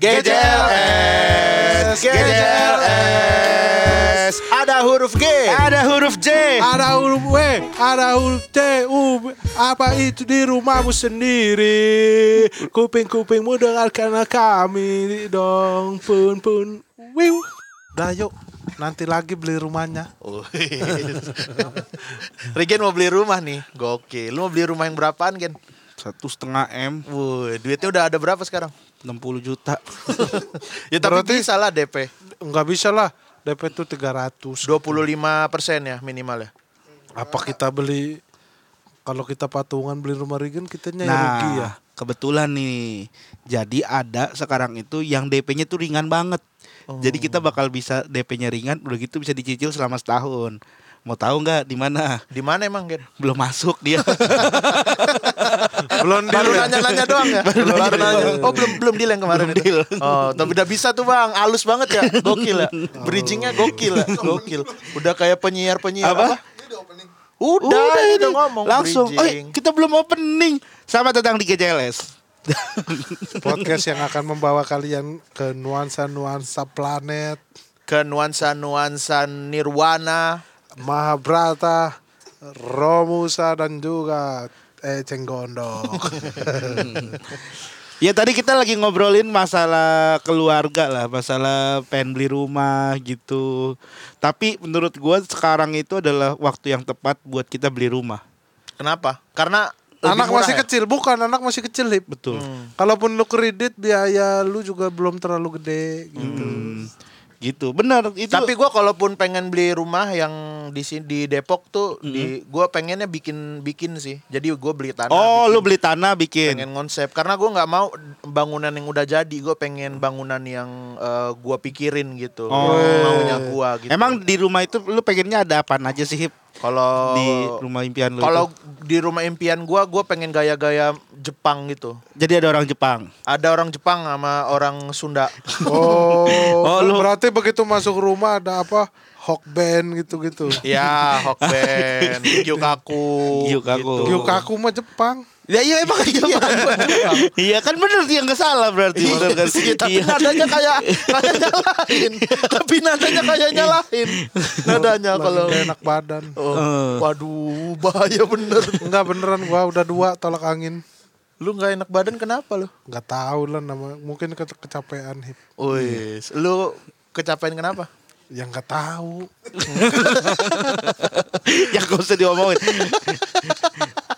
GJLS, GJLS. Ada huruf G. Ada huruf J. Ada huruf W, ada huruf T, U, apa itu di rumahmu sendiri? Kuping-kupingmu dengarkan kami dong, pun pun. Wiu. Udah yuk, nanti lagi beli rumahnya. Oh, Regen mau beli rumah nih. Gokil. Lu mau beli rumah yang berapaan, Gen? Satu setengah M, Wuh, duitnya udah ada berapa sekarang? 60 juta. ya tapi Berarti- bisa lah DP. Enggak bisa lah, DP itu 300. 25 persen ya minimal ya. Apa kita beli kalau kita patungan beli rumah Regen kita rugi ya. Nah, kebetulan nih. Jadi ada sekarang itu yang DP-nya tuh ringan banget. Jadi kita bakal bisa DP-nya ringan, udah gitu bisa dicicil selama setahun. Mau tahu nggak di mana? Di mana emang, Gen? Belum masuk dia. Belum Baru deal ya? nanya-nanya doang ya? Baru nanya. Oh, belum belum deal yang kemarin Belum itu. deal. Oh, tapi udah bisa tuh, Bang. Halus banget ya. Gokil ya. Bridgingnya gokil ya. Gokil. Udah kayak penyiar-penyiar Apa? apa? Udah, udah, ini. ngomong langsung. Oh, kita belum opening. Selamat datang di GJLS. Podcast yang akan membawa kalian ke nuansa-nuansa planet, Ke nuansa-nuansa nirwana. Mahabharata, Romusa dan juga eh Cenggondong. Ya tadi kita lagi ngobrolin masalah keluarga lah, masalah pengen beli rumah gitu. Tapi menurut gua sekarang itu adalah waktu yang tepat buat kita beli rumah. Kenapa? Karena lebih anak masih ya? kecil, bukan anak masih kecil, Lip. Betul. Kalaupun lu kredit biaya lu juga belum terlalu gede gitu. Hmm, gitu. Benar itu. Tapi gua kalaupun pengen beli rumah yang di sini di Depok tuh di gua pengennya bikin bikin sih. Jadi gua beli tanah. Oh, bikin. lu beli tanah bikin. pengen konsep karena gua nggak mau bangunan yang udah jadi gue pengen bangunan yang eh, gua pikirin gitu Oh. maunya gua gitu Emang di rumah itu lu pengennya ada apa aja sih Hip? Kalau di rumah impian lu kalau di rumah impian gua gua pengen gaya-gaya Jepang gitu Jadi ada orang Jepang. ada orang Jepang sama orang Sunda Oh, Oh, lu- berarti begitu masuk rumah ada apa? Hok band gitu-gitu. ya Hokben Gyukaku Gyukaku. gitu. Gyukaku mah Jepang. Ya iya emang Jepang. Iya kan bener dia nggak salah berarti bener kan. Iya, tapi Iya. nadanya kayak kayak nyalahin. tapi nadanya kayak nyalahin. Nadanya kalau Lagi nggak enak badan. Oh, Eh. waduh, bahaya bener. Enggak beneran gua udah dua tolak angin. Lu nggak enak badan kenapa lu? Enggak tahu lah nama mungkin ke kecapean hip. Wis, lu kecapean kenapa? Yang nggak tahu. ya gak usah diomongin.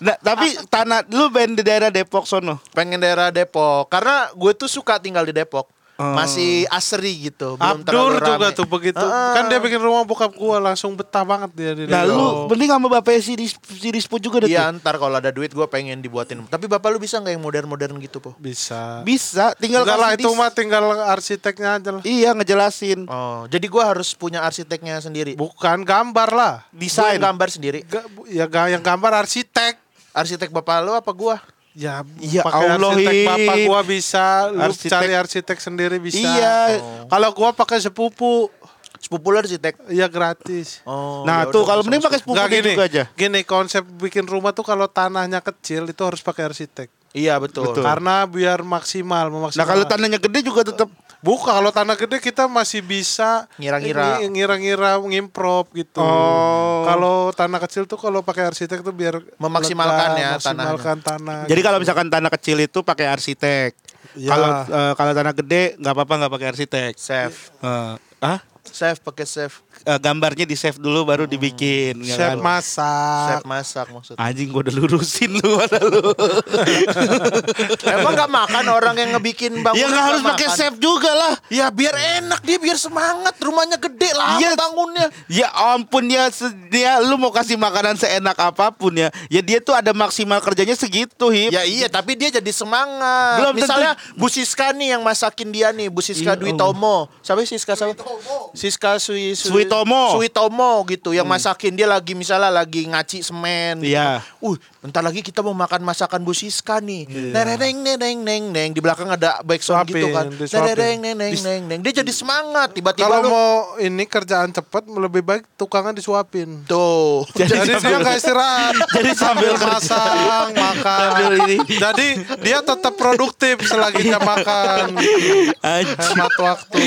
nah, tapi tanah lu band di daerah Depok sono. Pengen daerah Depok karena gue tuh suka tinggal di Depok. Oh. Masih asri gitu, belum Abdur terlalu juga rame. tuh begitu. Ah. Kan dia bikin rumah bokap gua langsung betah banget dia di Nah, lu mending sama bapaknya si, si Dispo juga deh Iya, ntar kalau ada duit gue pengen dibuatin. Tapi bapak lu bisa nggak yang modern-modern gitu, po? bisa. Bisa, tinggal Enggak lah itu mah tinggal arsiteknya aja lah. Iya, ngejelasin. Oh, jadi gue harus punya arsiteknya sendiri. Bukan gambar lah. Desain gambar sendiri. Bu- ya yang gambar arsitek. Arsitek bapak lu apa gua? Ya, Ya pakai Allah, arsitek Hip. bapak gua bisa, lu Arsitek- cari arsitek sendiri bisa. Iya. Kalau gua pakai sepupu, Sepupu lu arsitek. iya gratis. Oh, nah, ya tuh kalau mending pakai sepupu gini, juga aja. gini konsep bikin rumah tuh kalau tanahnya kecil itu harus pakai arsitek. Iya betul. Betul. Karena biar maksimal, Nah, memaksimal. kalau tanahnya gede juga tetap Bukan kalau tanah gede kita masih bisa Ngira-ngira. ngira-ngira ngimprov gitu. Oh. Kalau tanah kecil tuh kalau pakai arsitek tuh biar Memaksimalkan ya maksimalkan tanah. Jadi kalau misalkan tanah kecil itu pakai arsitek. Ya. Kalau eh, kalau tanah gede nggak apa-apa nggak pakai arsitek. Save. Eh, ah? Save pakai save. Eh, gambarnya di save dulu baru dibikin. ya chef kan? masak. Save masak maksudnya. Anjing gua udah lurusin lu ada lu. Emang gak makan orang yang ngebikin bangunan? ya nggak harus pakai save juga lah. Ya biar enak dia biar semangat rumahnya gede lah Iya. bangunnya. Ya ampun ya dia lu mau kasih makanan seenak apa pun ya. Ya dia tuh ada maksimal kerjanya segitu, Hip. Ya iya tapi dia jadi semangat. Belum tentu- Misalnya Bu Siska nih yang masakin dia nih, Bu Siska Iya, Dwi Tomo. Siapa Siska siapa? Siska Sui, Sui- Suitomo. Suitomo gitu yang masakin dia lagi misalnya lagi ngaci semen. gitu. Iya. Uh, Bentar lagi kita mau makan masakan Bu Siska nih. Nereng neng neng neng di belakang ada backsound Suapin, gitu kan. Nereng neng neng neng neng. Dia jadi semangat tiba-tiba Kalau lu mau ini kerjaan cepet lebih baik tukangan disuapin. tuh. Jadi, dia nggak istirahat. Jadi sambil masang, makan. Sambil ini. Jadi dia tetap produktif selagi dia makan. Anjing. Hemat waktu.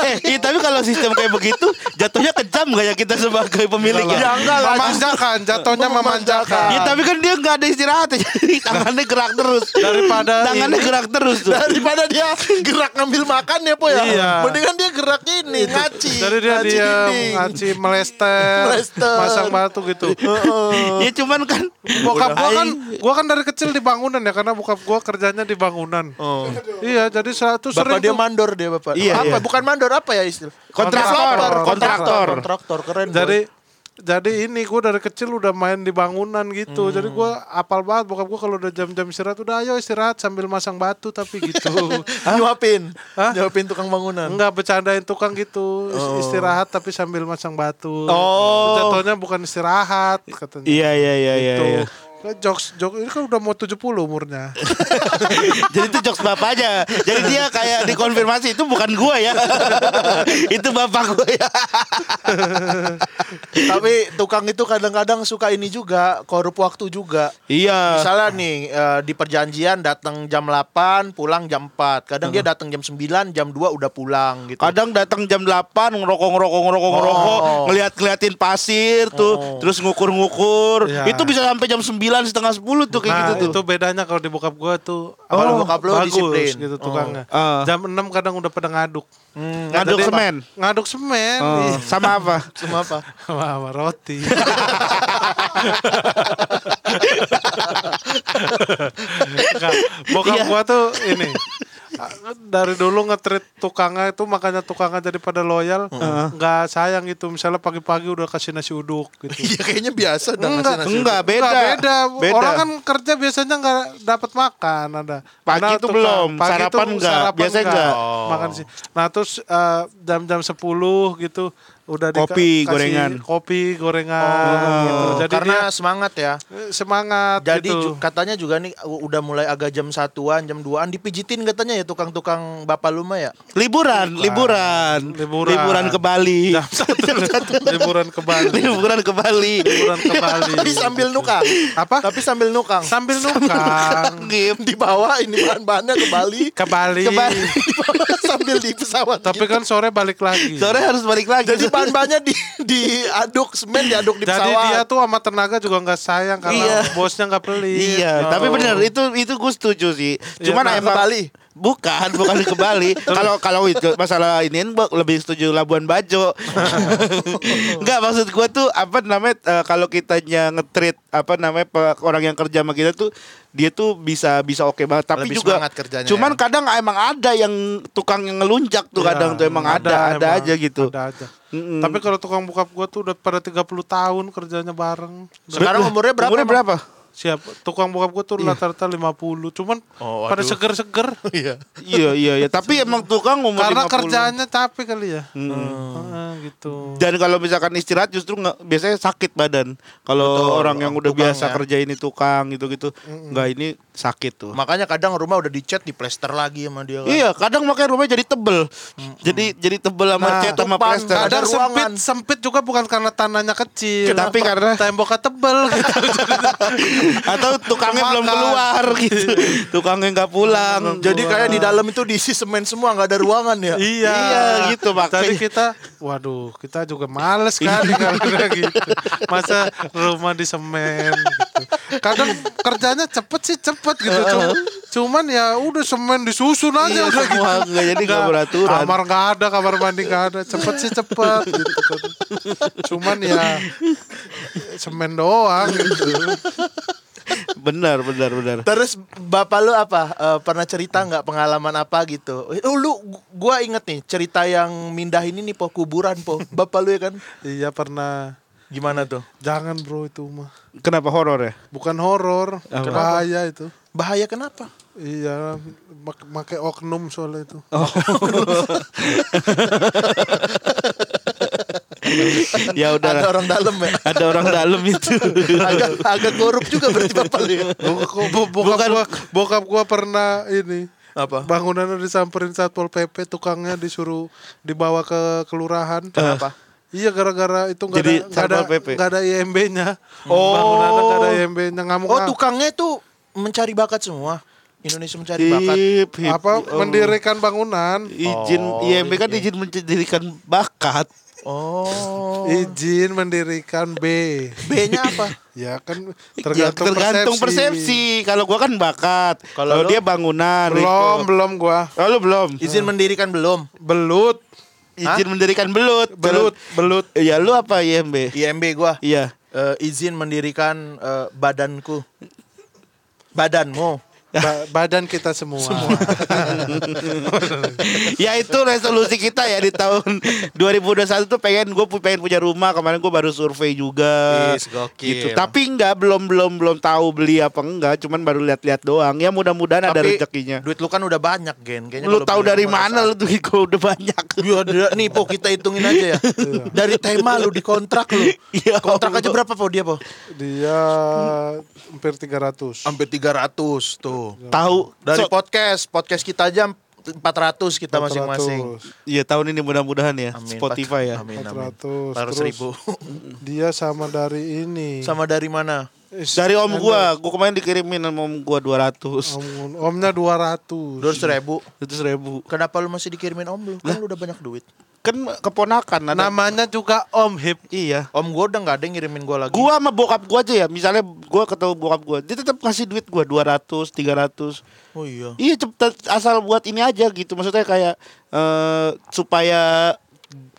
Eh, iya, tapi kalau sistem kayak begitu jatuhnya kejam gak ya kita sebagai pemilik ya? enggak lah. Memanjakan, jatuhnya memanjakan. Ya tapi kan dia nggak ada istirahat ya. Jadi tangannya gerak terus. Daripada tangannya ini- gerak terus tuh. Daripada dia gerak ngambil makan ya po ya. Iya. Mendingan dia gerak ini ngaci. Jadi dia ngaci dia ngaci melester, Melester. masang batu gitu. Ya cuman kan Bokap gua kan, gua kan dari kecil di bangunan ya karena bokap gua kerjanya di bangunan. Oh. Iya, jadi satu Bapak sering dia tuh. mandor dia bapak. Iya, apa? iya. Bukan mandor apa ya istilah? Kontraktor, Kontraktor. kontraktor. Kontraktor keren. boy. Jadi ini gua dari kecil udah main di bangunan gitu. Hmm. Jadi gua apal banget bokap gua kalau udah jam-jam istirahat udah ayo istirahat sambil masang batu tapi gitu. nyuapin. Hah? Nyuapin tukang bangunan. Enggak bercandain tukang gitu. Is- Istirahat tapi sambil masang batu. Oh. Jatuhnya bukan istirahat katanya. Iya iya iya iya. Tuh. iya. Jokes, jokes ini kan udah mau 70 umurnya. Jadi itu jokes bapak aja. Jadi dia kayak dikonfirmasi itu bukan gua ya. itu bapak gua ya. Tapi tukang itu kadang-kadang suka ini juga, korup waktu juga. Iya. Misalnya nih eh, di perjanjian datang jam 8, pulang jam 4. Kadang dia datang jam 9, jam 2 udah pulang gitu. Kadang datang jam 8 ngerokok ngerokok ngerokok ngerokok, Oh. ngeliat-ngeliatin pasir tuh, Oh. terus ngukur-ngukur. Iya. Itu bisa sampai jam 9 setengah 10 tuh kayak nah, gitu itu tuh. bedanya kalau di bokap gua tuh Kalau oh, bokap lu bagus disiplin. gitu Oh. tukangnya. Ah. Jam 6 kadang udah pada ngaduk. Hmm, Ngaduk jadi- semen. Ngaduk semen. Oh, Ih, sama apa? Sama apa? Sama, sama roti. Enggak, bokap Iya. gua tuh ini dari dulu ngetrit tukangnya itu makanya tukangnya jadi pada loyal nggak sayang gitu misalnya pagi-pagi udah kasih nasi uduk gitu Iya kayaknya biasa dah Enggak, nasi enggak, uduk. beda. Nggak, beda. Beda. Orang kan kerja biasanya nggak dapat makan ada. Pagi Karena itu tukang- belum, pagi sarapan itu nggak, sarapan biasanya nggak. Oh. Makan sih. Nah terus eh, jam-jam 10 gitu udah dika- Kopi, kasih gorengan. Kopi gorengan gitu. Oh, Jadi karena dia semangat ya. eh, semangat Jadi gitu. ju- katanya juga nih udah mulai agak jam satuan, jam 2an dipijitin katanya ya tukang-tukang bapak lu mah ya. Liburan, liburan. Liburan. ke Bali. Jam satu liburan ke Bali. liburan ke Bali. liburan ke Bali. Tapi sambil nukang. Apa? Tapi sambil nukang. sambil nukang Game. Dibawa ini bahan-bahannya ke Bali. ke Bali. Ke Bali. Sambil di pesawat. Tapi gitu. kan sore balik lagi. Sore harus balik lagi. Jadi bahan-bahannya di diaduk semen diaduk di Jadi pesawat. dia tuh sama tenaga juga nggak sayang karena Iya. bosnya nggak pelit. Iya, tapi bener itu itu gue setuju sih. Cuman nah, ke emang Bali? Bukan, bukan ke Bali. Kalau kalau itu masalah ini lebih setuju Labuan Bajo. Enggak maksud gua tuh apa namanya eh, kalau kitanya ngetrit apa namanya orang yang kerja sama kita tuh dia tuh bisa bisa oke banget tapi Lebih juga semangat kerjanya cuman ya. kadang emang ada yang tukang yang ngelunjak tuh Iya, kadang tuh emang ada ada, emang, aja gitu. Ada aja. Mm-mm. Tapi kalau tukang bokap gua tuh udah pada 30 tahun kerjanya bareng. Sekarang umurnya berapa? Umurnya berapa? Siap, tukang bokap gua tuh rata-rata 50. Cuman Oh, pada seger-seger. Iya. iya iya iya, tapi emang tukang umur Karena 50. kerjaannya capek kali ya. Hmm. Heeh, gitu. Dan kalau misalkan istirahat justru nggak biasanya sakit badan. Kalau orang yang udah tukang biasa ya. kerja ini tukang gitu-gitu, nggak ini sakit tuh. Makanya kadang rumah udah dicat, di plester lagi sama dia kan. Iya, kadang makanya rumahnya jadi tebel. Jadi jadi tebel sama Nah, cat sama plester. ada Kadang ruangan. sempit, sempit juga bukan karena tanahnya kecil. Tapi karena- temboknya tebel gitu. Atau tukangnya belum keluar gitu. Tukangnya nggak pulang. Jadi kayak di dalam itu diisi semen semua, nggak ada ruangan ya. Iya, Iya, gitu, makanya. Tadi kita, waduh, kita juga males kali kalau udah gitu. Masa rumah di semen gitu. Kadang kerjanya cepet sih cepet gitu. Cuma- Cuman ya udah semen disusun aja Iya, udah semua gitu. nggak jadi nggak beraturan. Kamar nggak ada, kamar mandi nggak ada. Cepet sih cepet gitu. kan. Cuman ya semen doang gitu. Benar, benar, benar. Terus bapak lu apa? Eh, pernah cerita nggak pengalaman apa gitu? Eh, Oh, lu gua inget nih cerita yang mindah ini nih po kuburan po. Bapak lu ya kan? Iya pernah. Gimana tuh? Jangan bro itu mah. Kenapa horor ya? Bukan horor, bahaya itu. Bahaya kenapa? Iya, mak- pakai oknum soalnya itu. ya udah. Ada orang dalam ya. Ada orang dalam itu. agak agak korup juga berarti bapak lu ya. Bok- bo- bokap Bukan. gua bokap gua pernah ini Apa? bangunannya disamperin satpol pp tukangnya disuruh dibawa ke kelurahan Kenapa? iya gara-gara itu nggak Jadi ada nggak ada nggak ada IMB-nya Oh. bangunannya nggak ada IMB-nya ngamuk Oh, tukangnya itu mencari bakat semua. Indonesia mencari bakat. Hip, hip. apa Oh. mendirikan bangunan izin Oh, IMB kan iya. izin mendirikan bakat. Oh. izin mendirikan B B-nya apa? ya kan Ya, tergantung, tergantung persepsi. Kalau gua kan bakat. Kalau dia bangunan. belum itu. belum gua Oh, lu belum. Izin mendirikan belum? belut Izin mendirikan belut. belut belut Ya lu apa IMB? IMB gua. Iya. Eh, izin mendirikan eh, badanku. Badanmu. Ba- badan kita semua, ya itu resolusi kita ya di tahun 2021 tuh pengen gue pengen punya rumah. Kemarin gue baru survei juga. Gokil. gitu. Tapi enggak belum belum belum tahu beli apa enggak. Cuman baru lihat-lihat doang. Ya mudah-mudahan ada Tapi rezekinya. duit lu kan udah banyak, Gen. Kayaknya lu tahu dari mana lu tuh gue udah banyak. Ya, nih po kita hitungin aja ya. Dari tema lu di kontrak lu. Ya Kontrak aja berapa po? Dia po? dia hampir 300 Hampir 300 tuh. Tahu Dari So- podcast, podcast kita aja 400 kita masing-masing. 400. Iya tahun ini mudah-mudahan ya Amin. Spotify ya Amin, amin. 400 400 terus ribu. dia sama dari ini Sama dari mana? Is- dari om gua gua kemarin dikirimin sama om gua 200 om, omnya 200 200 ribu. itu seribu Kenapa lu masih dikirimin om lu? Kan lu udah banyak duit. kan keponakan ada namanya juga om hip iya Om gua udah nggak ada yang ngirimin gua lagi. Gua sama bokap gua aja ya. Misalnya gua ketemu bokap gua, dia tetap ngasih duit gua 200, 300. Oh iya. Iya, cepet asal buat ini aja gitu. Maksudnya kayak eh supaya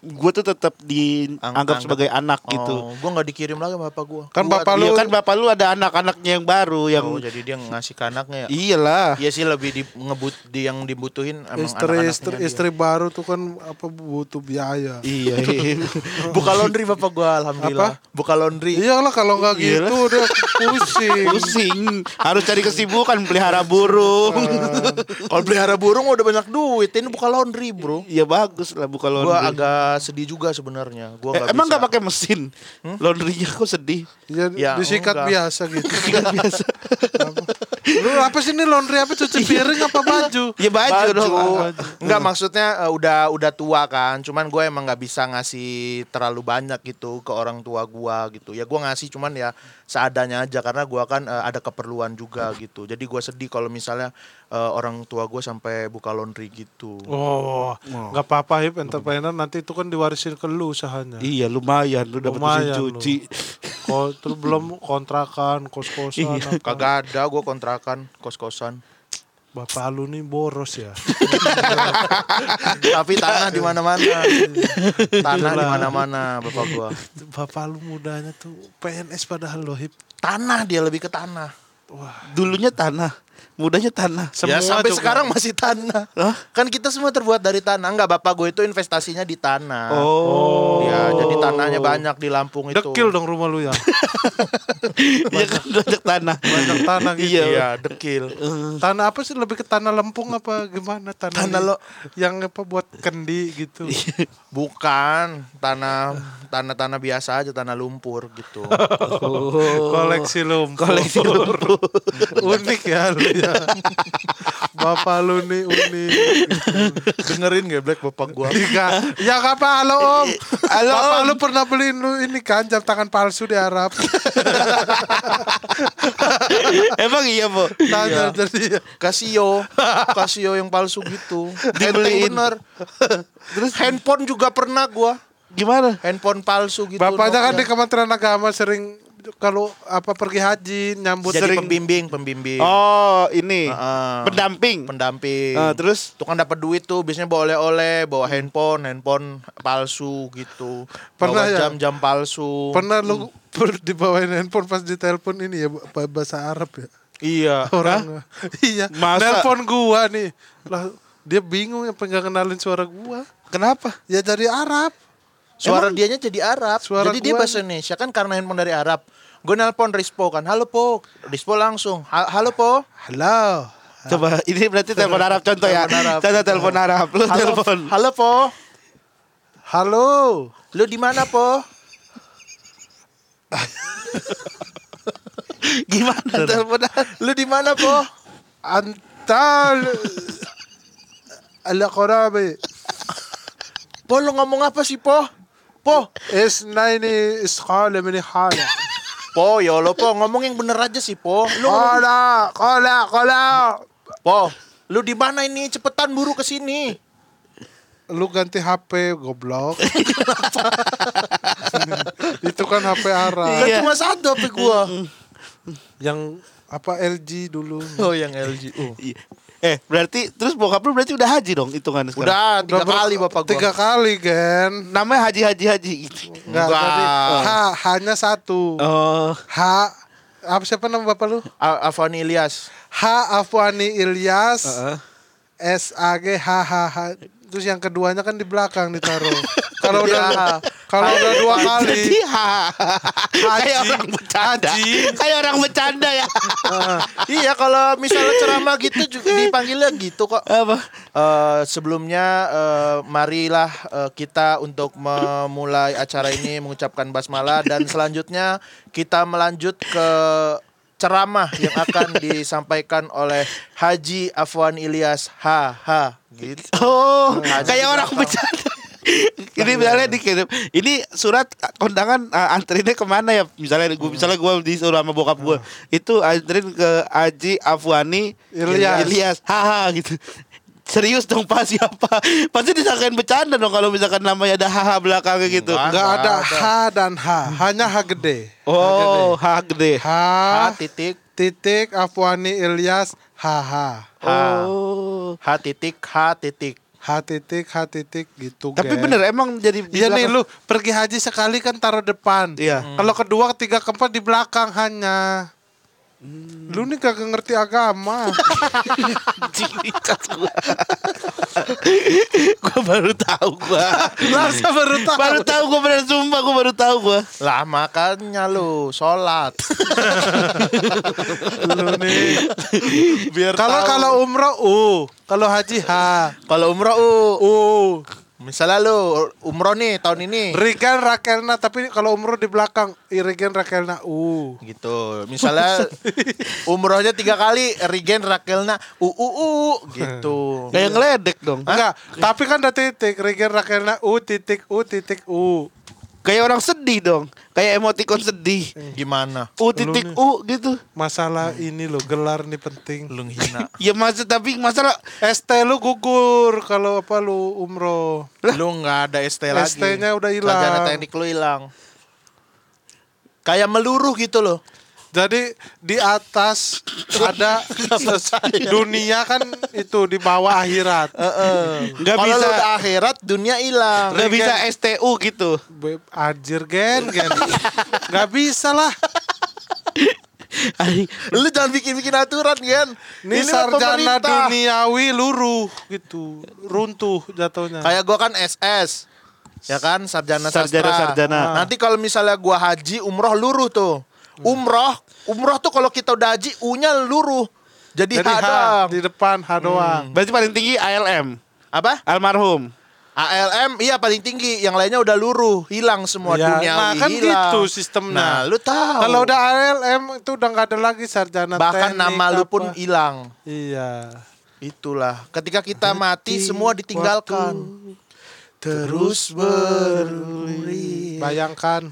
gua tuh tetap dianggap Ang- sebagai anak gitu. Oh, gua nggak dikirim lagi sama bapak gua. kan Gua- bapak Iya lu kan bapak lu ada anak-anaknya yang baru yang Oh, jadi dia ngasih ke anaknya ya. Iyalah. Iya sih lebih di, ngebut di yang dibutuhin emang istri anak-anaknya istri, dia. istri baru tuh kan apa butuh biaya Iya. iya. Buka laundry bapak gua alhamdulillah. Buka laundry. iyalah kalau nggak gitu dia pusing Pusing. Harus cari kesibukan pelihara burung. Kalau pelihara burung udah banyak duit, ini buka laundry, Bro. Iya bagus lah buka Gua laundry. agak sedih juga sebenarnya. Gua Eh, nggak emang nggak pakai mesin? Laundrynya kok sedih. ya, Ya, disikat enggak. biasa gitu Kan biasa. lu apa sih ini laundry apa cuci piring apa baju Ya baju, baju. dong. Enggak maksudnya eh, udah udah tua kan. Cuman gue emang nggak bisa ngasih terlalu banyak gitu ke orang tua gua gitu. Ya gua ngasih cuman ya seadanya aja karena gua kan eh, ada keperluan juga gitu. Jadi gua sedih kalau misalnya eh, orang tua gua sampai buka laundry gitu. oh nggak apa-apa hip entrepreneur nanti itu kan diwarisin ke lu usahanya Iya lumayan lu dapat mesin cuci. Kok terus belum kontrakan kos-kosan apa. Kagak ada gua kontrakan kos-kosan. bapak lu nih boros ya Tapi tanah di mana-mana. Tanah di mana-mana bapak gua. bapak lu mudanya tuh PNS padahal lo hip Tanah dia lebih ke tanah. Dulunya tanah, mudanya tanah. ya sampai juga. sekarang masih tanah. Kan kita semua terbuat dari tanah. Enggak, bapak gue itu investasinya di tanah. Oh. Ya, jadi tanahnya banyak di Lampung itu. dekil dong rumah lu ya Iya kan banyak tanah. banyak tanah gitu Iya. Iya, dekil. tanah apa sih lebih ke tanah lempung apa gimana tanah, Tanah lo- yang apa buat kendi gitu Bukan tanah tanah-tanah biasa aja, tanah lumpur gitu. koleksi lumpur Koleksi lumpur. unik ya lu ya bapak lu nih unik Dengerin gak Black bapak gua? Iya, ya gak apa halo om. Halo, Bapak Om. lu pernah beliin lu ini kan jam tangan palsu di Arab. Emang iya, Bu? Tanya Iya. jadi Casio, Casio yang palsu gitu. Dibeliin. Bener. Terus handphone juga pernah gua. Gimana? Handphone palsu gitu. bapaknya kan di Kementerian Agama sering kalau apa pergi haji nyambut jadi sering pembimbing, pembimbing. Oh, ini. Heeh. Pendamping. pendamping. Ah, terus Tuh kan dapat duit tuh biasanya bawa oleh-oleh, bawa handphone, handphone palsu gitu. Pernah bawa ya? jam-jam palsu. pernah lu per- dibawain handphone pas ditelepon ini ya ba- bahasa Arab ya Iya. orang iya Masa? nelpon gua nih lah dia bingung ya pengen kenalin suara gua kenapa? ya dari Arab Suara dianya jadi Arab. Suara jadi dia gua bahasa Indonesia kan karena handphone dari Arab. Gue nelpon Rispo kan, halo Po. Rispo langsung, "Ha- halo Po. halo Coba ini berarti telepon Arab contoh ya. Telepon Arab. Contoh telepon Arab. Lu Halo, telepon. halo Po. halo Lu di mana Po? Gimana teleponan? Lu di mana, Po? Antal ala korabe. Po, lu ngomong apa sih, Po? Po, Isnaini iskala min hala. Po, yolo Po, ngomong yang bener aja sih, Po. Lu Kola, kola, kola. Po, lu di mana ini? Cepetan buru ke sini. Lu ganti HP goblok. Itu kan HP Ara. Kan Iya. cuma satu HP gua. Yang apa LG dulu. Oh, yang LG. Oh. Iya. Eh, berarti terus bokap lu berarti udah haji dong hitungannya sekarang. Udah tiga Udah kali bapak gua. Tiga kali, Gen. Namanya haji haji haji gitu. Enggak, Enggak. H, hanya satu. Oh. H, apa siapa nama bapak lu? A- Afani Ilyas. H Afwani Ilyas. Heeh. S A G H H H. Terus yang keduanya kan di belakang ditaruh. Kalau udah kalau udah dua kali. Jadi ha. Kayak orang bercanda. Haji. Kayak orang bercanda ya. iya, kalau misalnya ceramah gitu juga dipanggilnya gitu kok. Apa? Eh, sebelumnya eh, marilah eh, kita untuk memulai acara ini mengucapkan basmalah dan selanjutnya kita melanjut ke ceramah yang akan disampaikan oleh Haji Afwan Ilyas ha ha gitu. Oh, Haji kayak orang bercanda. ini misalnya dikirim. Ini surat kondangan uh, antrinnya ke mana ya? Misalnya gue misalnya gue disuruh sama bokap gue. Itu antrin ke Haji Afwani Ilyas. Ilyas. Haha gitu. Serius dong Pak siapa? Pasti disangkain bercanda dong kalau misalkan namanya ada haha belakangnya gitu. Enggak. Enggak ada. H dan H, hanya H gede. Oh, ha gede. H, Ha titik titik Afwani Ilyas H H. ha Oh. ha titik ha titik. H titik H titik gitu. Tapi Gen. bener emang jadi di Iya nih lu pergi haji sekali kan taruh depan. Iya. Kalau kedua, ketiga, keempat di belakang hanya. Lu nih kagak ngerti agama. gua baru tahu gua. Masa baru tahu. baru tahu gua bener sumpah gua baru tahu gua. Lah makanya lu sholat. Lu nih. Biar Kalau kalau umroh U, kalau haji H. kalau umroh u, U. misalnya lu umroh nih tahun ini. Rigan Rakelna tapi kalau umroh di belakang Rigan Rakelna U. gitu misalnya umrohnya tiga kali Regen Rakelna u u u gitu Kayak ngeledek dong. Enggak, tapi kan ada titik Rigan Rakelna U titik U titik U. Kayak orang sedih dong. Kayak emoticon sedih. gimana U titik U gitu. Masalah ini loh gelar nih penting. lu hina Ya masa tapi masalah ST lu gugur kalau apa lu umroh. lu nggak ada ST lagi ST-nya udah hilang. sarjana teknik lu hilang kayak meluruh gitu loh Jadi di atas ada dunia kan itu di bawah akhirat. Kalau bisa. lu udah akhirat dunia hilang nggak bisa STU gitu. Anjir gen gen. Gak bisa lah. lu jangan bikin-bikin aturan kan Ini, mah sarjana duniawi luruh gitu. Runtuh jatuhnya. Kayak gua kan SS. Ya kan sarjana Sarjana, sastra. sarjana. Nanti kalau misalnya gua haji umroh luruh tuh. Umroh, umroh tuh kalau kita udah haji U-nya luruh. Jadi, Jadi H doang. di depan H doang. Berarti paling tinggi ALM. Apa? Almarhum. ALM iya paling tinggi, yang lainnya udah luruh, hilang semua Ya, dunia nah kan hilang. gitu sistemnya. Nah, lu tahu. Kalau udah ALM itu udah nggak ada lagi sarjana bahkan teknik, nama lu pun hilang. Iya. Itulah, ketika kita mati semua ditinggalkan. Terus beruri. Bayangkan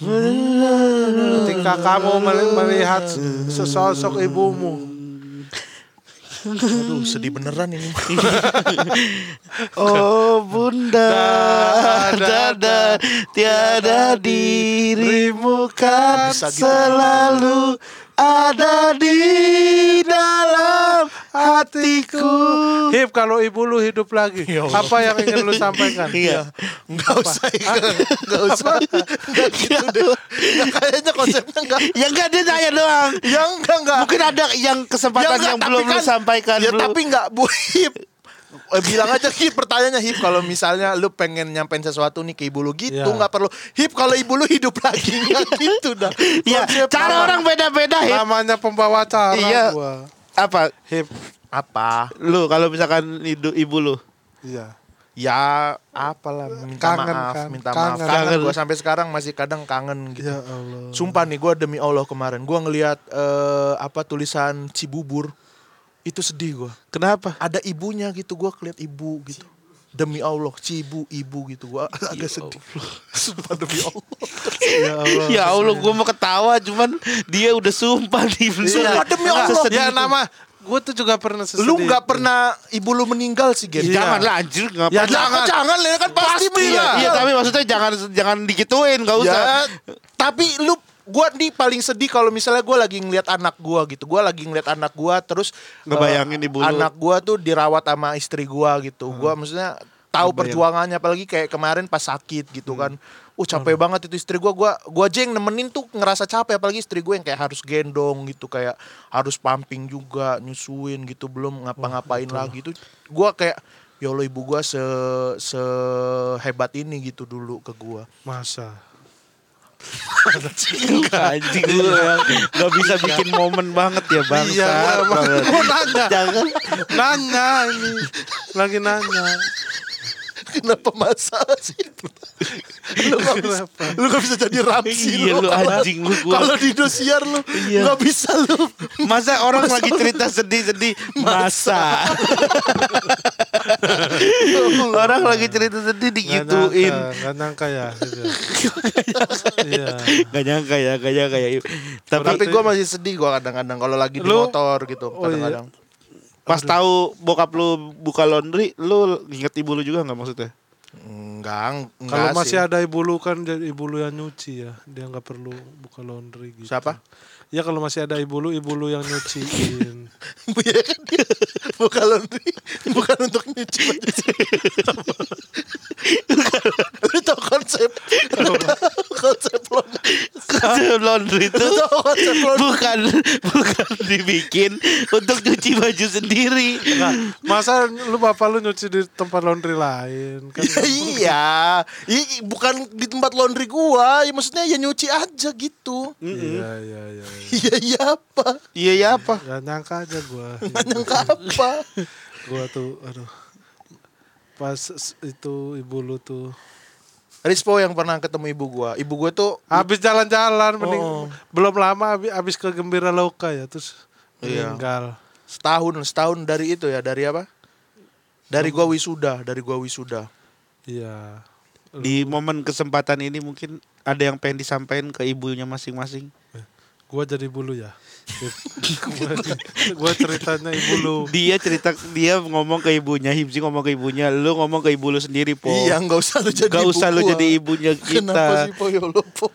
ketika kamu meli- melihat sesosok ibumu. Aduh, sedih beneran ini. Oh bunda dada tiada dirimu kan gitu. selalu ada di dalam hatiku. Hip kalau ibu lu hidup lagi, Ya Allah. apa yang ingin lu sampaikan? Iya. Enggak usah, enggak usah. Enggak gitu deh. Nggak, kayaknya konsepnya enggak. Ya enggak dia nanya doang. Ya enggak enggak. Mungkin ada yang kesempatan enggak, yang tapi belum lu kan- sampaikan Ya belum. tapi enggak Bu Hip. Eh, bilang aja Hip pertanyaannya Hip kalau misalnya lu pengen nyampein sesuatu nih ke ibu lu gitu Iya. nggak perlu Hip kalau ibu lu hidup lagi nggak gitu dah. Ya, Konsep cara orang beda-beda Hip. Namanya pembawa acara Iya. gua. Apa? Hip. apa? Lu kalau misalkan ibu, ibu lu. Iya. Ya apalah minta Kangen, maaf, kan? minta Kangen. maaf. Kangen Kangen. gue sampai sekarang masih kadang kangen gitu. Ya Allah. Sumpah nih gue demi Allah kemarin gue ngelihat eh, apa tulisan Cibubur itu sedih gue. Kenapa? Ada ibunya gitu gue keliat ibu gitu. Demi Allah cibu ibu gitu gue agak sedih. Sumpah demi Allah. Ya Allah. Ya Allah, gue mau ketawa, cuman dia udah sumpah nih. Sumpah demi Allah. Ya nama gue tuh juga pernah sesedih. Lu nggak pernah ibu lu meninggal sih Gen? Iya. Jangan lah anjir, ngapain? Ya, Ya jangan, jangan lah kan pasti, Iya, meninggal. iya, tapi maksudnya jangan jangan digituin, gak usah. Ya, tapi lu gua nih paling sedih kalau misalnya gua lagi ngeliat anak gua gitu. Gua lagi ngeliat anak gua terus Ngebayangin ibu lu. Anak gua tuh dirawat sama istri gua gitu. Gua maksudnya tahu perjuangannya apalagi kayak kemarin pas sakit gitu kan. Uh capek banget itu istri gua. Gua gua aja yang nemenin tuh ngerasa capek apalagi istri gue yang kayak harus gendong gitu kayak harus pumping juga, nyusuin gitu belum ngapa-ngapain lagi itu. Gua kayak ya Allah ibu gua se sehebat ini gitu dulu ke gua. Masa. Anjing lu gak bisa bikin momen banget ya bang. Iya, mau nanya. Jangan. Nanya ini. Lagi nanya. Kenapa masa sih? lu gak bisa, lu gak bisa jadi Ramsi Iya lu anjing lu. Kalau di Indosiar lu Iya. gak bisa lu. Masa orang lagi cerita sedih-sedih masa. orang lagi cerita sedih Nggak digituin. nyangka, nggak nyangka ya. gitu. Iya. Gak nyangka ya, gak nyangka ya. Tapi, Tapi gue masih sedih gue kadang-kadang kalau lagi di Lu- motor gitu Oh, iya. kadang-kadang. pas tahu bokap lu buka laundry, lu inget ibu lu juga nggak maksudnya? Enggak, enggak Kalau sih. masih ada ibu lu kan jadi ibu lu yang nyuci ya. Dia nggak perlu buka laundry gitu. Siapa? Ya kalau masih ada ibu lu, ibu lu yang nyuciin. Iya kan dia bukan laundry, bukan untuk nyuci baju. Lu tau konsep konsep laundry. Konsep laundry itu Lu tau konsep laundry. bukan bukan dibikin untuk cuci baju sendiri. Nggak, masa lu bapak lu nyuci di tempat laundry lain kan? Ya, iya, I- bukan di tempat laundry gua, ya maksudnya ya nyuci aja gitu. Iya iya iya. Iya iya apa? Iya ya apa? Gak nyangka aja gua. Nggak nyangka apa? gua tuh aduh. Pas itu ibu lu tuh Rispo yang pernah ketemu ibu gua, ibu gua tuh habis jalan-jalan mending Oh. belum lama habis, habis ke Gembira Loka ya terus Iya. meninggal. setahun setahun dari itu ya dari apa? Dari gua wisuda, dari gua wisuda. Iya. Di momen kesempatan ini mungkin ada yang pengen disampaikan ke ibunya masing-masing. Gua jadi bulu ya. gua, gua ceritanya ibu lu. Dia cerita dia ngomong ke ibunya, Himsi ngomong ke ibunya, lu ngomong ke ibu lu sendiri, Po. Iya, nggak usah lu jadi Gak ibu usah lu gua. jadi ibunya kita. Kenapa sih Po ya lu, Po?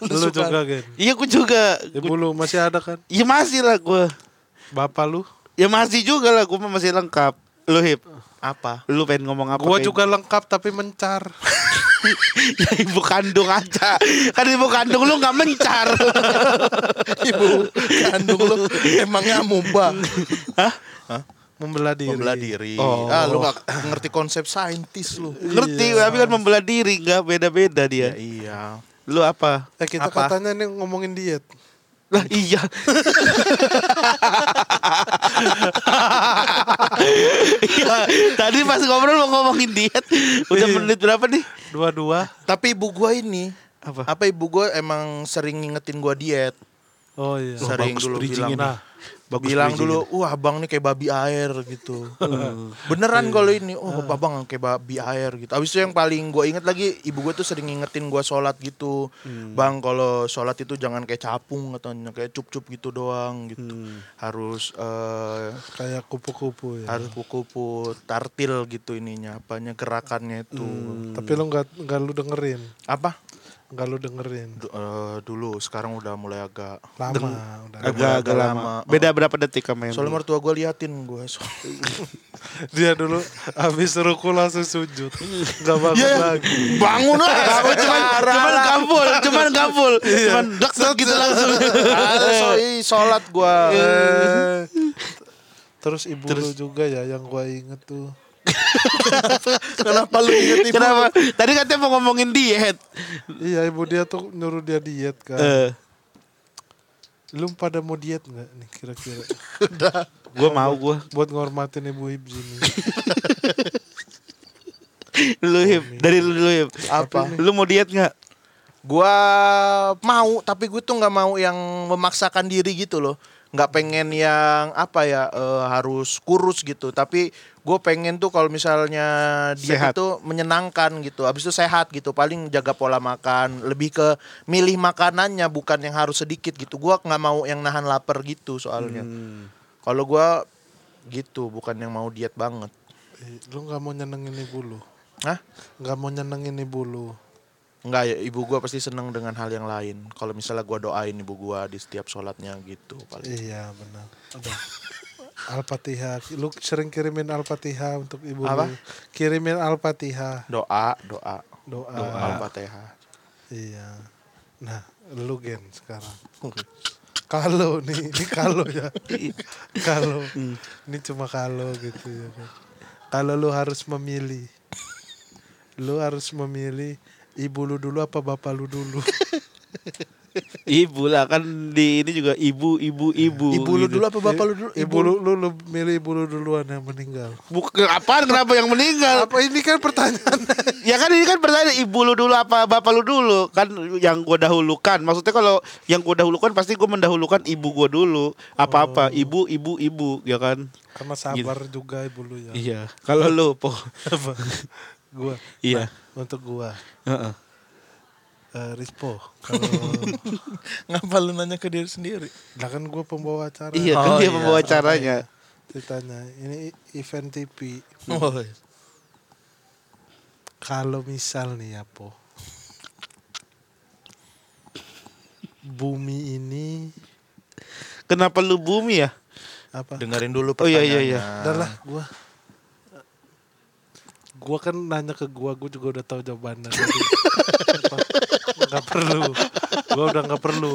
Lu suka- juga Gen. Iya, gue juga. Ibu lu masih ada kan? Iya masih lah gue. Bapak lu? Ya masih juga lah, gue masih lengkap. Lu hip, Apa? lu pengen ngomong apa? Gua juga lengkap tapi mencar. ya ibu kandung aja. Kan ibu kandung lu nggak mencar. Ibu kandung lu emangnya muba. Membelah diri. Membelah diri. Oh. Ah, lu gak ngerti konsep saintis lu. Ngerti, tapi kan membelah diri nggak beda-beda Ya, dia. iya. Lu apa? Eh kita Apa? katanya nih ngomongin diet. Lah iya. Iya, tadi pas ngobrol mau ngomongin diet, udah Iya. menit berapa nih? Dua-dua. Tapi ibu gua ini Apa? apa ibu gua emang sering ngingetin gua diet. Oh iya. sering bagus dulu bridging bilang. ini. Nah, Bagus bilang dulu, wah abang nih kayak babi air gitu. Beneran kalau ini, oh abang kayak babi air gitu. Abis itu yang paling gue inget lagi, ibu gue tuh sering ngingetin gue sholat gitu. Bang kalau sholat itu jangan kayak capung katanya, kayak cup-cup gitu doang gitu. Harus eh kayak kupu-kupu ya. harus kupu-kupu tartil gitu ininya, apanya gerakannya itu. Tapi lu nggak nggak lu dengerin. Apa? Nggak lu dengerin. Du- eh, dulu, sekarang udah mulai agak. Lama udah. Agak agak lama. lama. Beda berapa detik sama yang Soalnya mertua gue liatin gue. Dia dulu habis ruku langsung sujud. Nggak bangun Iya. lagi. Bangun lah. Cuman, cuman gabul, cuman gabul, cuman dek dek gitu langsung. Soi sholat gua. Eh, Terus ibu lu juga ya yang gua inget tuh. Kenapa lu inget ibu? Kenapa? Tadi katanya mau ngomongin diet. Iya ibu dia tuh nyuruh dia diet kan. Eh, Lu pada mau diet nggak nih kira-kira? gua mau gua. Buat ngormatin ibu Ibzi nih. Lu hip, dari lu dulu hip. Apa? Lu mau diet nggak? Gua mau, tapi gue tuh nggak mau yang memaksakan diri gitu loh. Nggak pengen yang apa ya eh, harus kurus gitu. Tapi gue pengen tuh kalau misalnya dia Sehat. itu menyenangkan gitu. Habis itu sehat gitu. Paling jaga pola makan. Lebih ke milih makanannya bukan yang harus sedikit gitu. Gua nggak mau yang nahan lapar gitu soalnya. Hmm. Kalau gua gitu, bukan yang mau diet banget. Eh, Lu nggak mau nyenengin ibu lu? Hah? Nggak mau nyenengin ibu lu? Enggak ya, ibu gua pasti seneng dengan hal yang lain. Kalau misalnya gua doain ibu gua di setiap sholatnya gitu paling. Iya benar. Al-Fatihah. Lu sering kirimin Al-Fatihah untuk ibu Apa? lu. Kirimin Al-Fatihah. Doa, doa, Doa. doa Al-Fatihah. Iya. Nah, lu gen sekarang. Kalau nih, ini kalau ya. kalau. Ini cuma kalau gitu ya kan. Kalau lu harus memilih. Lu harus memilih ibu lu dulu apa bapak lu dulu. Ibu lah kan di ini juga ibu ibu ibu. Ibu lu gitu. dulu apa bapak lu dulu? Ibu lu, lu, lu milih ibu lu duluan yang meninggal. Bukan apaan kenapa yang meninggal? Apa ini kan pertanyaan? Ya kan ini kan pertanyaan ibu lu dulu apa bapak lu dulu kan yang gua dahulukan. Maksudnya kalau yang gua dahulukan pasti gua mendahulukan ibu gua dulu. Apa-apa ibu ibu ibu ya kan. Karena sabar juga ibu lu ya. Iya. Kalau lu po. Apa? gua. Iya. Nah, untuk gua. Heeh. Eh, Rispo. Kalau Ngapa lu nanya ke diri sendiri? nah kan gua pembawa acara. Iya Oh, kan dia iya. pembawa acaranya. Ceritanya ini event TV. Oh, Kalau misal nih ya po. Bumi ini Kenapa lu bumi ya? apa? dengerin dulu Oh, iya, pertanyaannya. iya, iya. Udah lah gua. Kan nanya ke gua, gua juga udah tahu jawabannya. Jadi, nggak perlu. Gua udah nggak perlu.